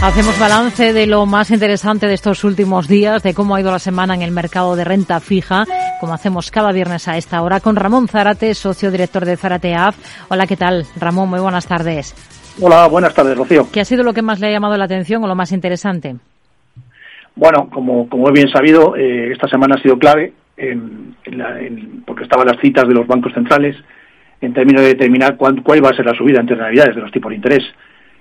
Hacemos balance de lo más interesante de estos últimos días, de cómo ha ido la semana en el mercado de renta fija, como hacemos cada viernes a esta hora, con Ramón Zárate, socio director de Zárate AF. Hola, ¿qué tal? Ramón, muy buenas tardes. Hola, buenas tardes, Rocío. ¿Qué ha sido lo que más le ha llamado la atención o lo más interesante? Bueno, como, como es bien sabido, eh, esta semana ha sido clave porque estaban las citas de los bancos centrales en términos de determinar cuál, cuál va a ser la subida entre Navidades de los tipos de interés.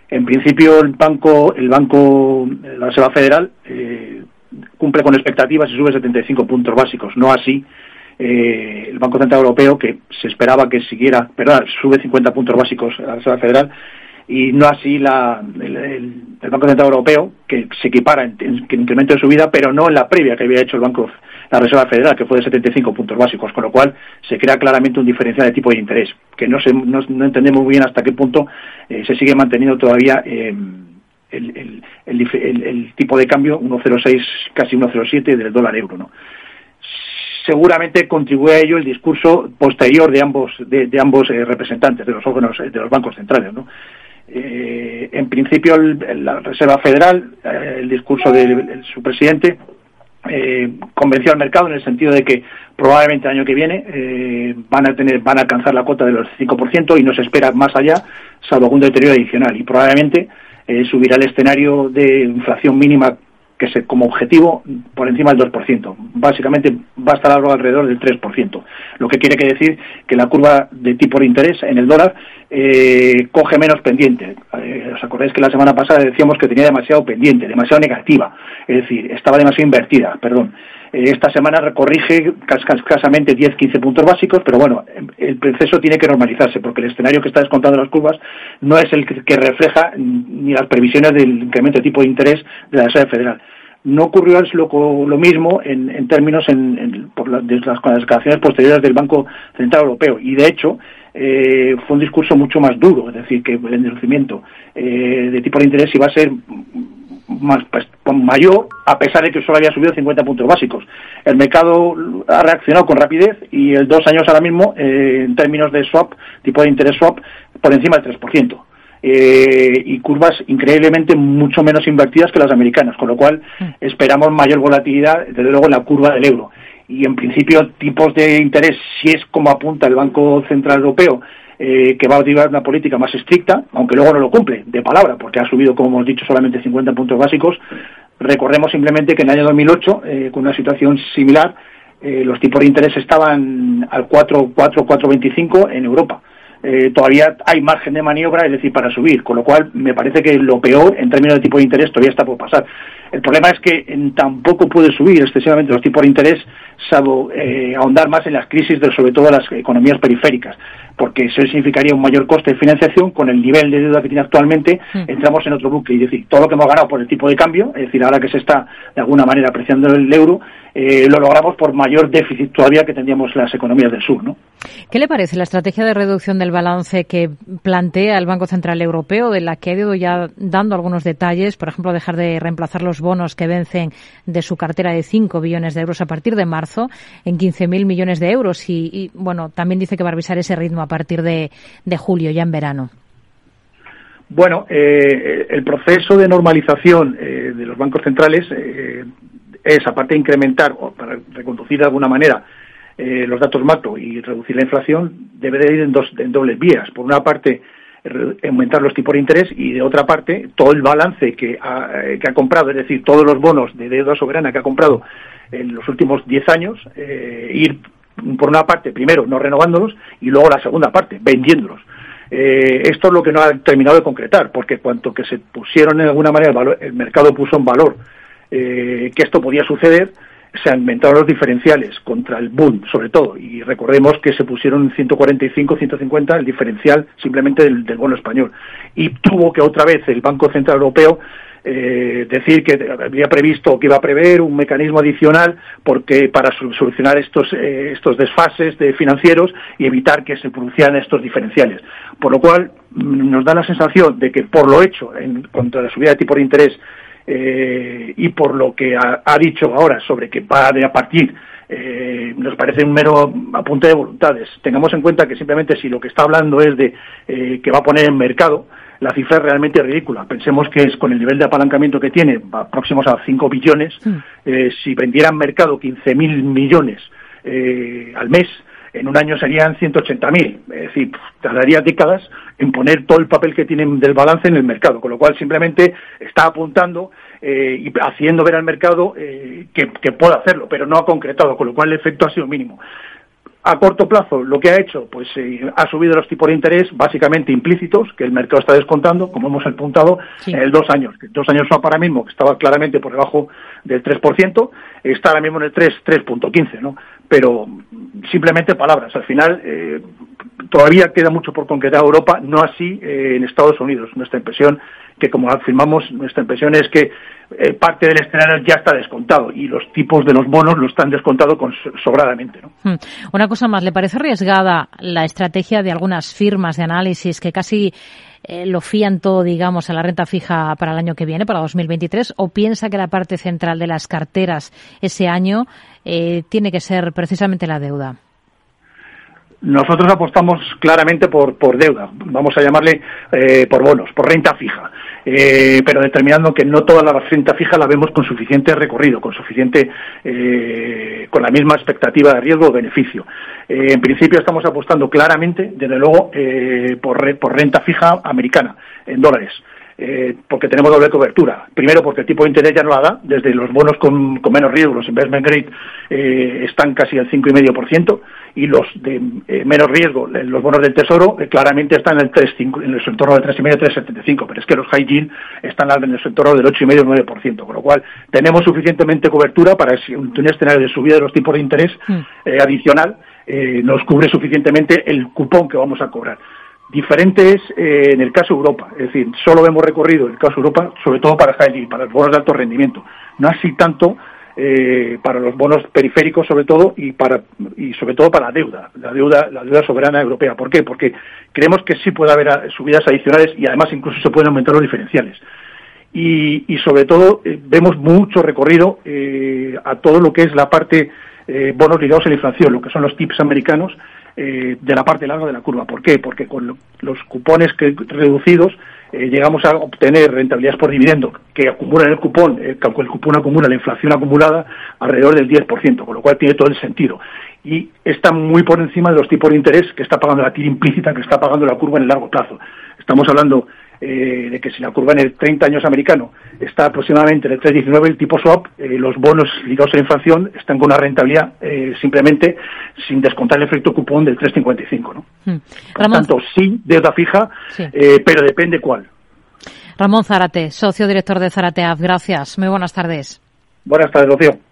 En principio, el banco, el banco, la Reserva Federal, eh, cumple con expectativas y sube 75 puntos básicos. No así eh, el Banco Central Europeo, que se esperaba que siguiera, perdón, sube 50 puntos básicos a la Reserva Federal, y no así la, el, Banco Central Europeo, que se equipara en, en, incremento de subida, pero no en la previa que había hecho el Banco la Reserva Federal, que fue de 75 puntos básicos, con lo cual se crea claramente un diferencial de tipo de interés, que no, se, no, entendemos muy bien hasta qué punto eh, se sigue manteniendo todavía eh, el, el, el, tipo de cambio 1,06, casi 1,07 del dólar euro. ¿no? Seguramente contribuye a ello el discurso posterior de ambos, de, de ambos eh, representantes de los órganos de los bancos centrales. ¿no? En principio, la Reserva Federal, el discurso de, su presidente, eh, convenció al mercado en el sentido de que probablemente el año que viene eh, van a tener van a alcanzar la cuota de los 5% y no se espera más allá salvo algún deterioro adicional y probablemente eh, subirá el escenario de inflación mínima que se, como objetivo por encima del 2%. Básicamente va a estar algo alrededor del 3%, lo que quiere decir que la curva de tipo de interés en el dólar eh, coge menos pendiente. Eh, ¿Os acordáis que la semana pasada decíamos que tenía demasiado pendiente, demasiado negativa? Es decir, estaba demasiado invertida, perdón. Eh, esta semana recorrige escasamente 10-15 puntos básicos, pero bueno, el proceso tiene que normalizarse porque el escenario que está descontando las curvas no es el que refleja ni las previsiones del incremento de tipo de interés de la Reserva Federal. No ocurrió lo, lo mismo en, en términos en, por las, de las, con las declaraciones posteriores del Banco Central Europeo y de hecho eh, fue un discurso mucho más duro, es decir, que el endurecimiento eh, de tipo de interés iba a ser más, pues, mayor, a pesar de que solo había subido 50 puntos básicos. El mercado ha reaccionado con rapidez y el dos años ahora mismo, eh, en términos de swap, tipo de interés swap, por encima del 3%. Eh, y curvas increíblemente mucho menos invertidas que las americanas, con lo cual mm. esperamos mayor volatilidad, desde luego, en la curva del euro. Y en principio, tipos de interés, si es como apunta el Banco Central Europeo, eh, que va a llevar una política más estricta, aunque luego no lo cumple, de palabra, porque ha subido, como hemos dicho, solamente 50 puntos básicos. Recordemos simplemente que en el año 2008, eh, con una situación similar, eh, los tipos de interés estaban al 4, 4, 4,25 en Europa. Eh, todavía hay margen de maniobra, es decir, para subir, con lo cual me parece que lo peor en términos de tipo de interés todavía está por pasar. El problema es que tampoco puede subir excesivamente los tipos de interés, salvo eh, ahondar más en las crisis de sobre todo las economías periféricas, porque eso significaría un mayor coste de financiación con el nivel de deuda que tiene actualmente, mm. entramos en otro bucle, es decir, todo lo que hemos ganado por el tipo de cambio, es decir, ahora que se está de alguna manera apreciando el euro, eh, lo logramos por mayor déficit todavía que tendríamos las economías del sur, ¿no? ¿Qué le parece la estrategia de reducción del balance que plantea el Banco Central Europeo, de la que ha ido ya dando algunos detalles, por ejemplo, dejar de reemplazar los bonos que vencen de su cartera de 5 billones de euros a partir de marzo en 15.000 millones de euros y, bueno, también dice que va a revisar ese ritmo a partir de, julio, ya en verano? Bueno, eh, el proceso de normalización eh, de los bancos centrales eh, es, aparte de incrementar o para reconducir de alguna manera eh, los datos macro y reducir la inflación debe de ir en, dos, en dobles vías. Por una parte, aumentar los tipos de interés y de otra parte, todo el balance que ha, eh, que ha comprado, es decir, todos los bonos de deuda soberana que ha comprado en los últimos 10 años, eh, ir por una parte, primero, no renovándolos y luego la segunda parte, vendiéndolos. Eh, esto es lo que no ha terminado de concretar, porque cuanto que se pusieron en alguna manera, el, valor, el mercado puso en valor que esto podía suceder, se inventado los diferenciales contra el boom, sobre todo, y recordemos que se pusieron 145, 150 el diferencial simplemente del, bono español. Y tuvo que otra vez el Banco Central Europeo eh, decir que había previsto que iba a prever un mecanismo adicional porque para solucionar estos eh, estos desfases de financieros y evitar que se produjeran estos diferenciales. Por lo cual mm, nos da la sensación de que por lo hecho en cuanto a la subida de tipo de interés eh, y por lo que ha, dicho ahora sobre que va a partir eh, nos parece un mero apunte de voluntades. Tengamos en cuenta que simplemente si lo que está hablando es de eh, que va a poner en mercado, la cifra es realmente ridícula. Pensemos que es con el nivel de apalancamiento que tiene, próximos a 5 billones, mm. eh, si vendiera en mercado 15.000 millones eh, al mes, en un año serían 180.000. Es decir, tardaría décadas en poner todo el papel que tienen del balance en el mercado, con lo cual simplemente está apuntando eh, y haciendo ver al mercado eh, que, que puede hacerlo, pero no ha concretado, con lo cual el efecto ha sido mínimo. A corto plazo, lo que ha hecho, pues eh, ha subido los tipos de interés básicamente implícitos, que el mercado está descontando, como hemos apuntado, en el dos años. Dos años swap ahora mismo, que estaba claramente por debajo del 3%, está ahora mismo en el 3, 3.15, ¿no? Pero simplemente palabras. Al final, eh, todavía queda mucho por concretar Europa, no así eh, en Estados Unidos. Nuestra impresión, que como afirmamos, nuestra impresión es que eh, parte del escenario ya está descontado y los tipos de los bonos lo están descontado con, sobradamente. ¿no? Hmm. Una cosa más, ¿le parece arriesgada la estrategia de algunas firmas de análisis que casi eh, lo fían todo, digamos, a la renta fija para el año que viene, para 2023, o piensa que la parte central de las carteras ese año tiene que ser precisamente la deuda? Nosotros apostamos claramente por, por deuda, vamos a llamarle eh, por bonos, por renta fija, eh, pero determinando que no toda la renta fija la vemos con suficiente recorrido, con suficiente, eh, con la misma expectativa de riesgo o beneficio. en principio estamos apostando claramente, desde luego, por, por renta fija americana, en dólares. Eh, porque tenemos doble cobertura. Primero, porque el tipo de interés ya no la da, desde los bonos con, menos riesgo, los investment grade, eh, están casi al 5,5%, y los de eh, menos riesgo, los bonos del Tesoro, claramente están en el, 3, en el entorno del 3,5-3,75%, pero es que los high yield están en el entorno del 8,5-9%, con lo cual tenemos suficientemente cobertura para si un, escenario de subida de los tipos de interés mm. adicional nos cubre suficientemente el cupón que vamos a cobrar. Diferente es eh, en el caso Europa, es decir, solo hemos recorrido en el caso Europa, sobre todo para high para los bonos de alto rendimiento, no así tanto eh, para los bonos periféricos sobre todo y para y sobre todo para la deuda, la deuda, la deuda soberana europea. ¿Por qué? Porque creemos que sí puede haber subidas adicionales y además incluso se pueden aumentar los diferenciales. Y, y sobre todo eh, vemos mucho recorrido a todo lo que es la parte bonos ligados a la inflación, lo que son los tips americanos, eh, de la parte larga de la curva. ¿Por qué? Porque con los cupones que, reducidos eh, llegamos a obtener rentabilidades por dividendo que acumulan el cupón, eh, el cupón acumula la inflación acumulada alrededor del 10%, con lo cual tiene todo el sentido. Y está muy por encima de los tipos de interés que está pagando la tira implícita, que está pagando la curva en el largo plazo. Estamos hablando eh, de que si la curva en el 30 años americano está aproximadamente en el 3,19 el tipo swap, eh, los bonos ligados a la inflación están con una rentabilidad eh, simplemente sin descontar el efecto cupón del 3,55. ¿no? Hmm. Por tanto, sí, deuda fija, pero depende cuál. Ramón Zárate, socio director de Zarateaf, gracias. Muy buenas tardes. Buenas tardes, Rocío.